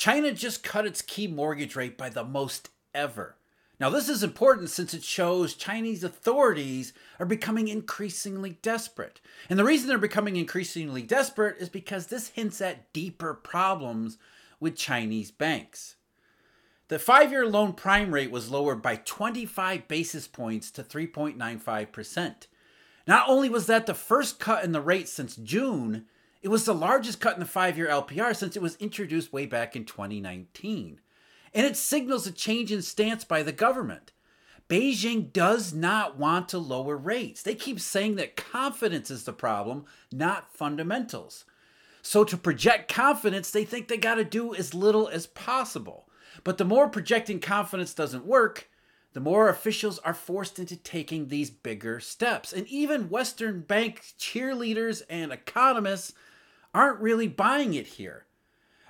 China just cut its key mortgage rate by the most ever. Now, this is important since it shows Chinese authorities are becoming increasingly desperate. And the reason they're becoming increasingly desperate is because this hints at deeper problems with Chinese banks. The five year loan prime rate was lowered by 25 basis points to 3.95%. Not only was that the first cut in the rate since June, it was the largest cut in the five year LPR since it was introduced way back in 2019 and it signals a change in stance by the government. Beijing does not want to lower rates. They keep saying that confidence is the problem, not fundamentals. So, to project confidence, they think they got to do as little as possible. But the more projecting confidence doesn't work, the more officials are forced into taking these bigger steps. And even Western bank cheerleaders and economists aren't really buying it here.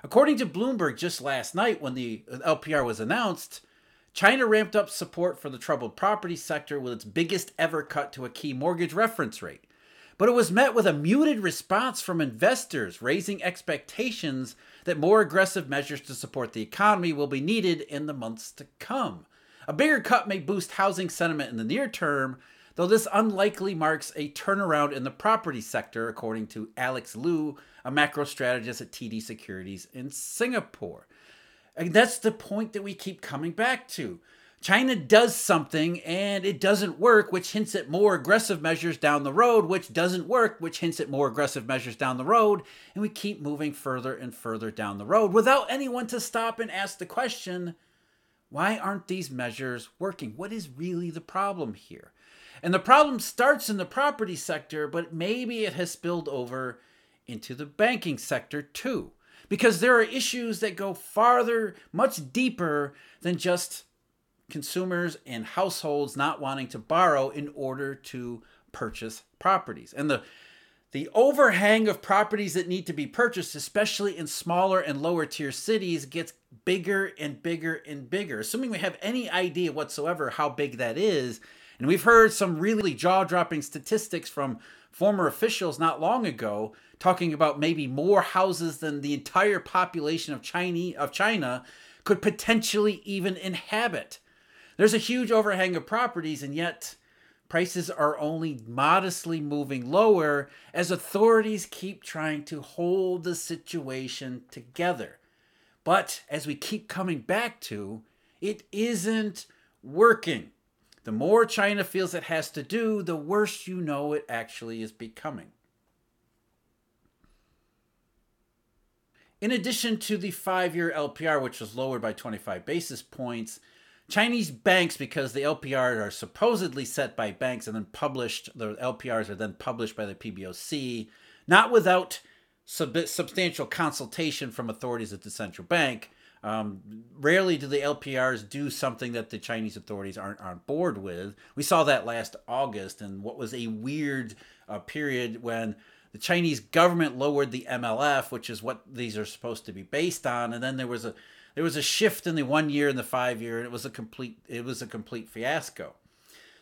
According to Bloomberg just last night when the LPR was announced, China ramped up support for the troubled property sector with its biggest ever cut to a key mortgage reference rate. But it was met with a muted response from investors, raising expectations that more aggressive measures to support the economy will be needed in the months to come. A bigger cut may boost housing sentiment in the near term, though this unlikely marks a turnaround in the property sector, according to Alex Loo, a macro strategist at TD Securities in Singapore. And that's the point that we keep coming back to. China does something and it doesn't work, which hints at more aggressive measures down the road, which doesn't work, which hints at more aggressive measures down the road. And we keep moving further and further down the road without anyone to stop and ask the question why aren't these measures working? What is really the problem here? And the problem starts in the property sector, but maybe it has spilled over into the banking sector too. Because there are issues that go farther, much deeper than just consumers and households not wanting to borrow in order to purchase properties. And the the overhang of properties that need to be purchased, especially in smaller and lower tier cities, gets bigger and bigger and bigger. Assuming we have any idea whatsoever how big that is, and we've heard some really jaw dropping statistics from former officials not long ago talking about maybe more houses than the entire population of China, of China could potentially even inhabit. There's a huge overhang of properties, and yet prices are only modestly moving lower as authorities keep trying to hold the situation together. But as we keep coming back to, it isn't working. The more China feels it has to do, the worse you know it actually is becoming. In addition to the five year LPR, which was lowered by 25 basis points, Chinese banks, because the LPR are supposedly set by banks and then published, the LPRs are then published by the PBOC, not without sub- substantial consultation from authorities at the central bank, um, rarely do the LPRs do something that the Chinese authorities aren't on board with. We saw that last August, and what was a weird uh, period when the Chinese government lowered the MLF, which is what these are supposed to be based on, and then there was a there was a shift in the one year and the five year, and it was a complete it was a complete fiasco.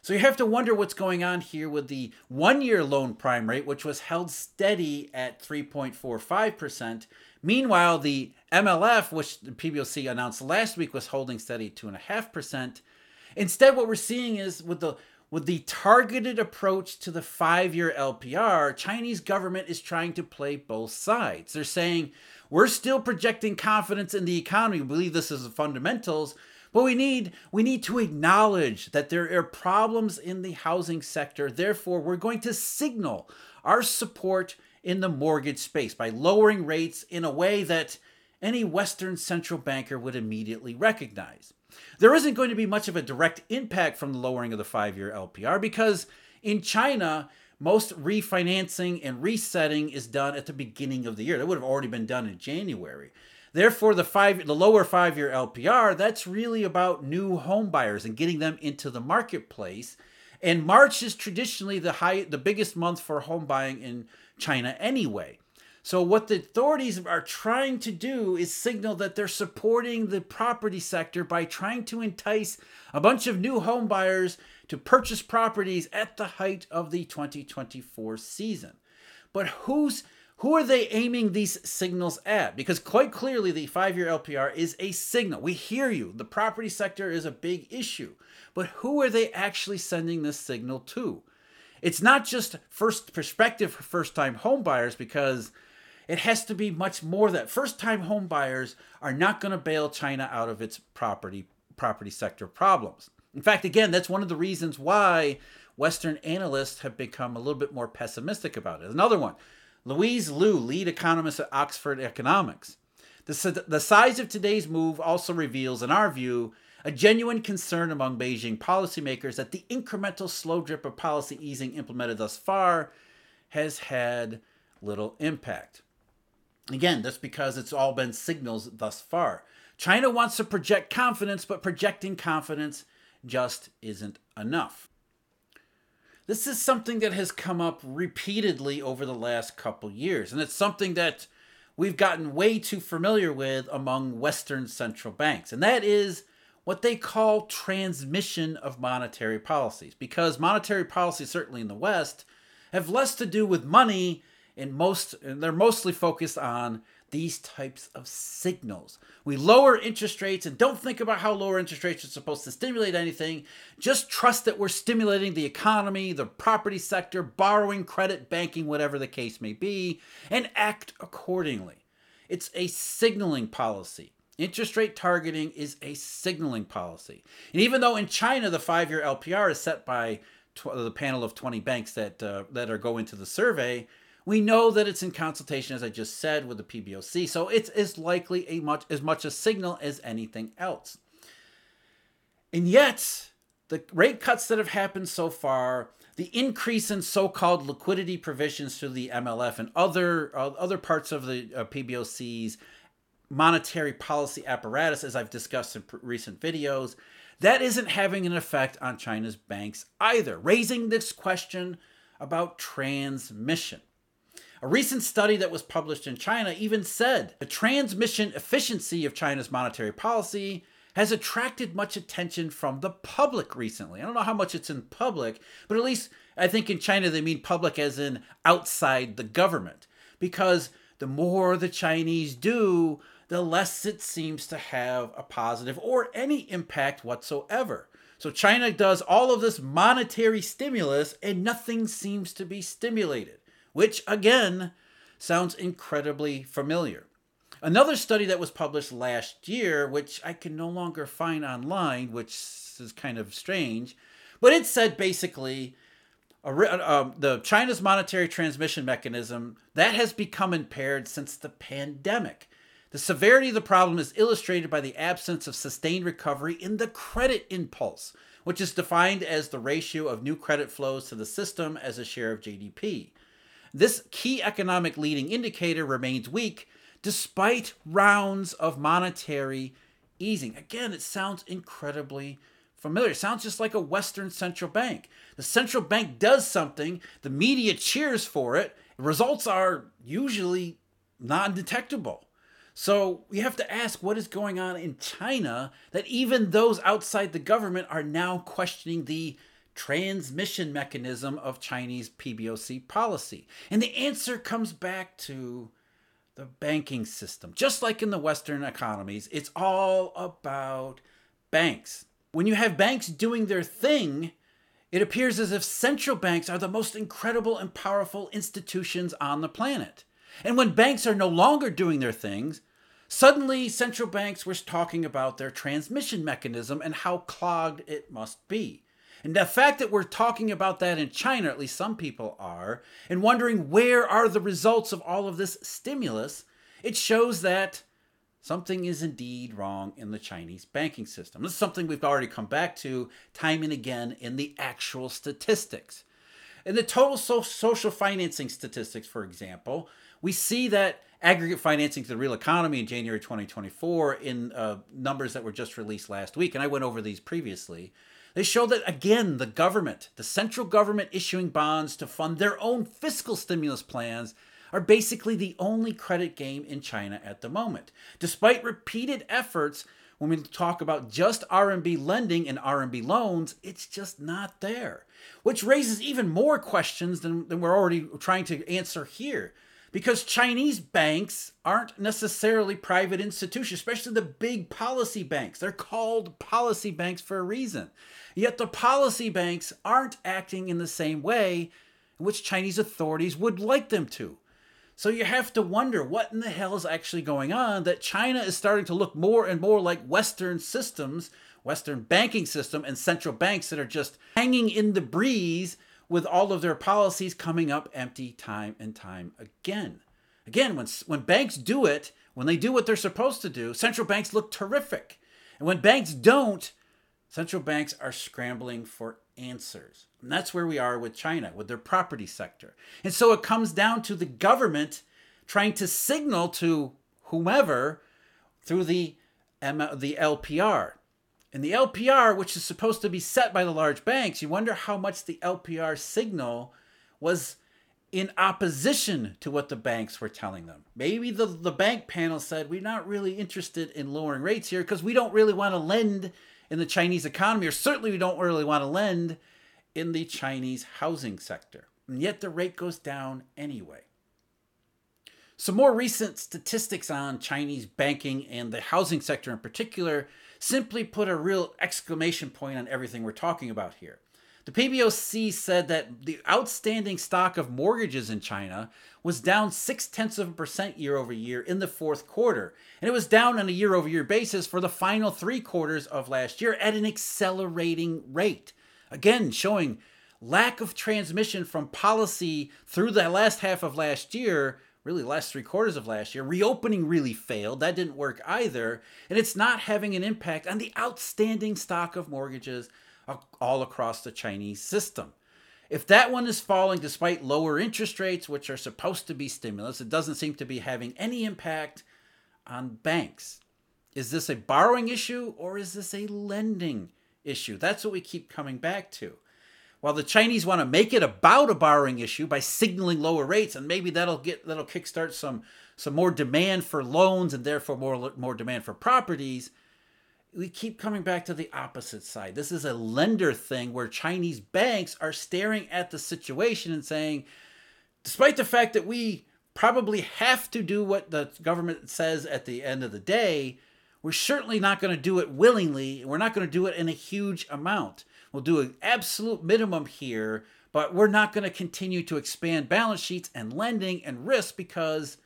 So you have to wonder what's going on here with the one year loan prime rate, which was held steady at 3.45%, Meanwhile, the MLF, which the PBOC announced last week, was holding steady two and a half percent. Instead, what we're seeing is with the with the targeted approach to the five-year LPR, Chinese government is trying to play both sides. They're saying we're still projecting confidence in the economy. We believe this is the fundamentals, but we need we need to acknowledge that there are problems in the housing sector. Therefore, we're going to signal our support in the mortgage space by lowering rates in a way that any Western central banker would immediately recognize. There isn't going to be much of a direct impact from the lowering of the five year LPR because in China, most refinancing and resetting is done at the beginning of the year. That would have already been done in January. Therefore, the five the lower five year LPR, that's really about new home buyers and getting them into the marketplace. And March is traditionally the high the biggest month for home buying in China anyway. So, what the authorities are trying to do is signal that they're supporting the property sector by trying to entice a bunch of new home buyers to purchase properties at the height of the 2024 season. But who's who are they aiming these signals at? Because quite clearly, the five year LPR is a signal. We hear you. The property sector is a big issue. But who are they actually sending this signal to? It's not just first perspective for first time home buyers because it has to be much more that first time home buyers are not going to bail China out of its property property sector problems. In fact, again, that's one of the reasons why Western analysts have become a little bit more pessimistic about it. Another one, Louise Loo, lead economist at Oxford Economics. The, the size of today's move also reveals, in our view, a genuine concern among Beijing policymakers that the incremental slow drip of policy easing implemented thus far has had little impact. Again, that's because it's all been signals thus far. China wants to project confidence, but projecting confidence just isn't enough. This is something that has come up repeatedly over the last couple years, and it's something that we've gotten way too familiar with among Western central banks, and that is what they call transmission of monetary policies. Because monetary policies, certainly in the West, have less to do with money and most and they're mostly focused on these types of signals. We lower interest rates and don't think about how lower interest rates are supposed to stimulate anything. Just trust that we're stimulating the economy, the property sector, borrowing, credit, banking, whatever the case may be, and act accordingly. It's a signaling policy. Interest rate targeting is a signaling policy. And even though in China the five year LPR is set by tw- the panel of 20 banks that, uh, that are going to the survey, we know that it's in consultation, as I just said, with the PBOC, so it's as likely a much as much a signal as anything else. And yet, the rate cuts that have happened so far, the increase in so-called liquidity provisions through the MLF and other uh, other parts of the uh, PBOC's monetary policy apparatus, as I've discussed in recent videos, that isn't having an effect on China's banks either, raising this question about transmission. A recent study that was published in China even said the transmission efficiency of China's monetary policy has attracted much attention from the public recently. I don't know how much it's in public, but at least I think in China they mean public as in outside the government. Because the more the Chinese do, the less it seems to have a positive or any impact whatsoever. So China does all of this monetary stimulus and nothing seems to be stimulated which again sounds incredibly familiar. Another study that was published last year, which I can no longer find online, which is kind of strange, but it said basically uh, the China's monetary transmission mechanism that has become impaired since the pandemic. The severity of the problem is illustrated by the absence of sustained recovery in the credit impulse, which is defined as the ratio of new credit flows to the system as a share of GDP. This key economic leading indicator remains weak despite rounds of monetary easing. Again, it sounds incredibly familiar. It sounds just like a Western central bank. The central bank does something, the media cheers for it, results are usually non detectable. So we have to ask what is going on in China that even those outside the government are now questioning the transmission mechanism of Chinese PBOC policy? And the answer comes back to the banking system. Just like in the Western economies, it's all about banks. When you have banks doing their thing, it appears as if central banks are the most incredible and powerful institutions on the planet. And when banks are no longer doing their things, suddenly central banks were talking about their transmission mechanism and how clogged it must be. And the fact that we're talking about that in China, at least some people are, and wondering where are the results of all of this stimulus, it shows that something is indeed wrong in the Chinese banking system. This is something we've already come back to time and again in the actual statistics. In the total so- social financing statistics, for example, we see that aggregate financing to the real economy in January 2024 in uh, numbers that were just released last week, and I went over these previously, they show that, again, the government, the central government issuing bonds to fund their own fiscal stimulus plans, are basically the only credit game in China at the moment. Despite repeated efforts, when we talk about just RMB lending and RMB loans, it's just not there. Which raises even more questions than, than we're already trying to answer here. Because Chinese banks aren't necessarily private institutions, especially the big policy banks. They're called policy banks for a reason. Yet the policy banks aren't acting in the same way in which Chinese authorities would like them to. So you have to wonder what in the hell is actually going on that China is starting to look more and more like Western systems, Western banking system, and central banks that are just hanging in the breeze with all of their policies coming up empty time and time again. Again, when, when banks do it, when they do what they're supposed to do, central banks look terrific. And when banks don't, central banks are scrambling for answers. And that's where we are with China, with their property sector. And so it comes down to the government trying to signal to whomever through the, uh, the LPR. And the LPR, which is supposed to be set by the large banks, you wonder how much the LPR signal was in opposition to what the banks were telling them. Maybe the, the bank panel said, We're not really interested in lowering rates here because we don't really want to lend in the Chinese economy, or certainly we don't really want to lend in the Chinese housing sector. And yet the rate goes down anyway. Some more recent statistics on Chinese banking and the housing sector in particular simply put a real exclamation point on everything we're talking about here. The PBOC said that the outstanding stock of mortgages in China was down six tenths of a percent year over year in the fourth quarter. And it was down on a year over year basis for the final three quarters of last year at an accelerating rate. Again, showing lack of transmission from policy through the last half of last year really last three quarters of last year. Reopening really failed. That didn't work either. And it's not having an impact on the outstanding stock of mortgages all across the Chinese system. If that one is falling despite lower interest rates, which are supposed to be stimulus, it doesn't seem to be having any impact on banks. Is this a borrowing issue or is this a lending issue? That's what we keep coming back to. While the Chinese want to make it about a borrowing issue by signaling lower rates, and maybe that'll get that'll kickstart some some more demand for loans and therefore more more demand for properties, we keep coming back to the opposite side. This is a lender thing where Chinese banks are staring at the situation and saying, despite the fact that we probably have to do what the government says at the end of the day, we're certainly not going to do it willingly. We're not going to do it in a huge amount. We'll do an absolute minimum here, but we're not going to continue to expand balance sheets and lending and risk because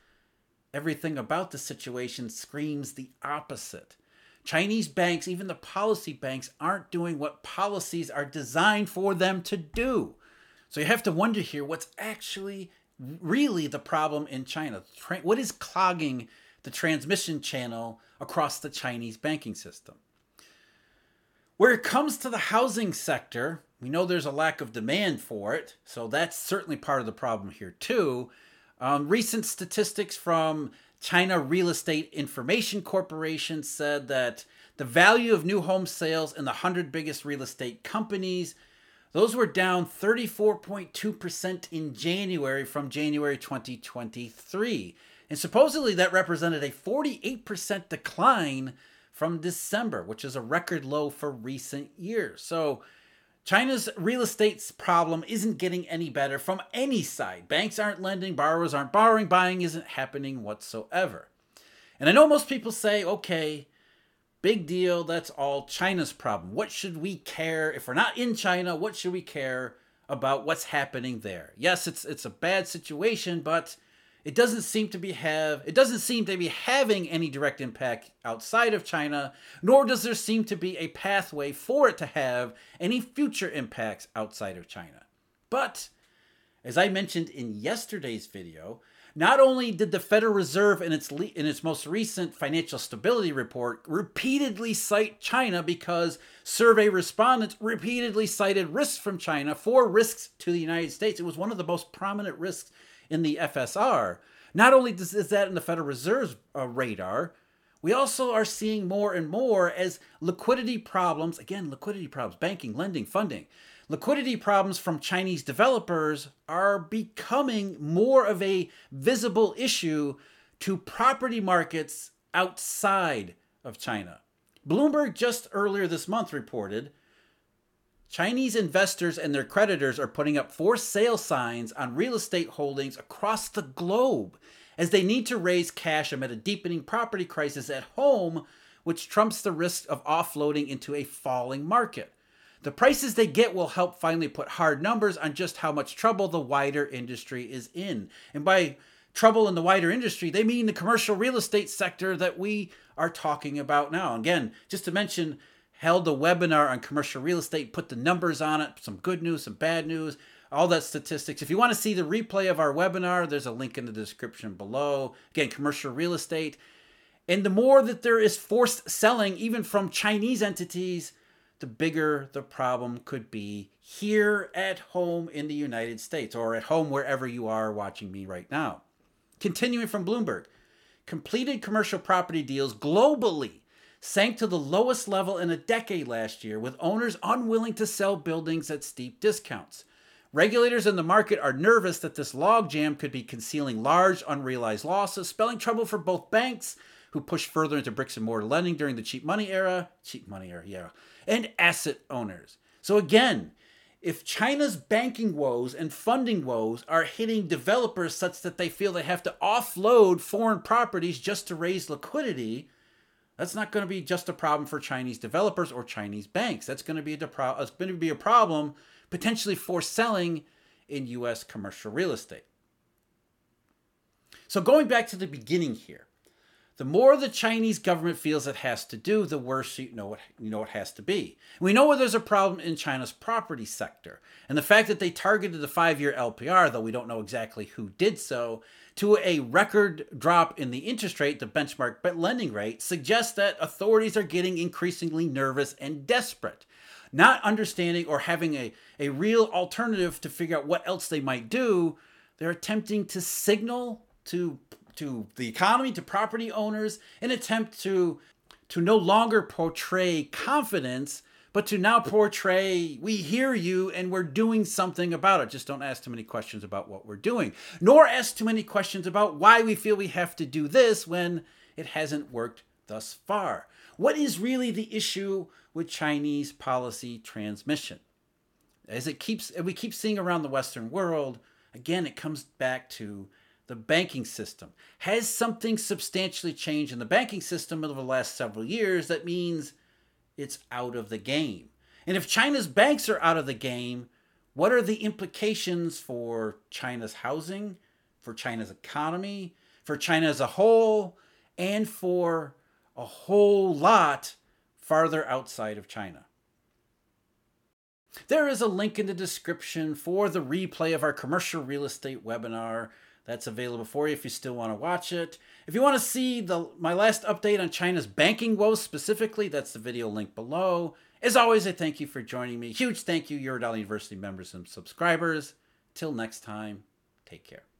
everything about the situation screams the opposite. Chinese banks, even the policy banks, aren't doing what policies are designed for them to do. So you have to wonder here what's actually really the problem in China. What is clogging the transmission channel across the Chinese banking system? Where it comes to the housing sector, we know there's a lack of demand for it, so that's certainly part of the problem here too. Um, recent statistics from China Real Estate Information Corporation said that the value of new home sales in the 100 biggest real estate companies those were down 34.2% in January from January 2023. And supposedly that represented a 48% decline from December, which is a record low for recent years. So China's real estate problem isn't getting any better from any side. Banks aren't lending, borrowers aren't borrowing, buying isn't happening whatsoever. And I know most people say, okay, big deal, that's all China's problem. What should we care if we're not in China? What should we care about what's happening there? Yes, it's it's a bad situation, but it doesn't seem to be have it doesn't seem to be having any direct impact outside of China, nor does there seem to be a pathway for it to have any future impacts outside of China. But as I mentioned in yesterday's video, not only did the Federal Reserve in its le- in its most recent financial stability report repeatedly cite China because survey respondents repeatedly cited risks from China for risks to the United States. It was one of the most prominent risks in the FSR. Not only is that in the Federal Reserve's uh, radar, we also are seeing more and more as liquidity problems, again, liquidity problems, banking, lending, funding, liquidity problems from Chinese developers are becoming more of a visible issue to property markets outside of China. Bloomberg just earlier this month reported Chinese investors and their creditors are putting up for sale signs on real estate holdings across the globe as they need to raise cash amid a deepening property crisis at home, which trumps the risk of offloading into a falling market. The prices they get will help finally put hard numbers on just how much trouble the wider industry is in. And by trouble in the wider industry, they mean the commercial real estate sector that we are talking about now. Again, just to mention, held a webinar on commercial real estate, put the numbers on it, some good news, some bad news, all that statistics. If you want to see the replay of our webinar, there's a link in the description below. Again, commercial real estate. And the more that there is forced selling, even from Chinese entities, the bigger the problem could be here at home in the United States or at home wherever you are watching me right now. Continuing from Bloomberg, completed commercial property deals globally sank to the lowest level in a decade last year, with owners unwilling to sell buildings at steep discounts. Regulators in the market are nervous that this logjam could be concealing large unrealized losses, spelling trouble for both banks, who pushed further into bricks and mortar lending during the cheap money era, cheap money era, yeah, and asset owners. So again, if China's banking woes and funding woes are hitting developers such that they feel they have to offload foreign properties just to raise liquidity, that's not going to be just a problem for Chinese developers or Chinese banks. That's going to be a, pro- it's going to be a problem potentially for selling in U.S. commercial real estate. So going back to the beginning here, the more the Chinese government feels it has to do, the worse you know it, you know it has to be. we know there's a problem in China's property sector. And the fact that they targeted the five year LPR, though we don't know exactly who did so, to a record drop in the interest rate, the benchmark lending rate, suggests that authorities are getting increasingly nervous and desperate. Not understanding or having a, a real alternative to figure out what else they might do, they're attempting to signal to to the economy, to property owners, an attempt to to no longer portray confidence, but to now portray we hear you and we're doing something about it. Just don't ask too many questions about what we're doing, nor ask too many questions about why we feel we have to do this when it hasn't worked thus far. What is really the issue with Chinese policy transmission? As it keeps we keep seeing around the Western world, again, it comes back to the banking system. Has something substantially changed in the banking system over the last several years that means it's out of the game? And if China's banks are out of the game, what are the implications for China's housing, for China's economy, for China as a whole, and for a whole lot farther outside of China? There is a link in the description for the replay of our commercial real estate webinar that's available for you if you still want to watch it. If you want to see the my last update on China's banking woes specifically, that's the video link below. As always, I thank you for joining me. Huge thank you, Eurodollar University members and subscribers. Till next time, take care.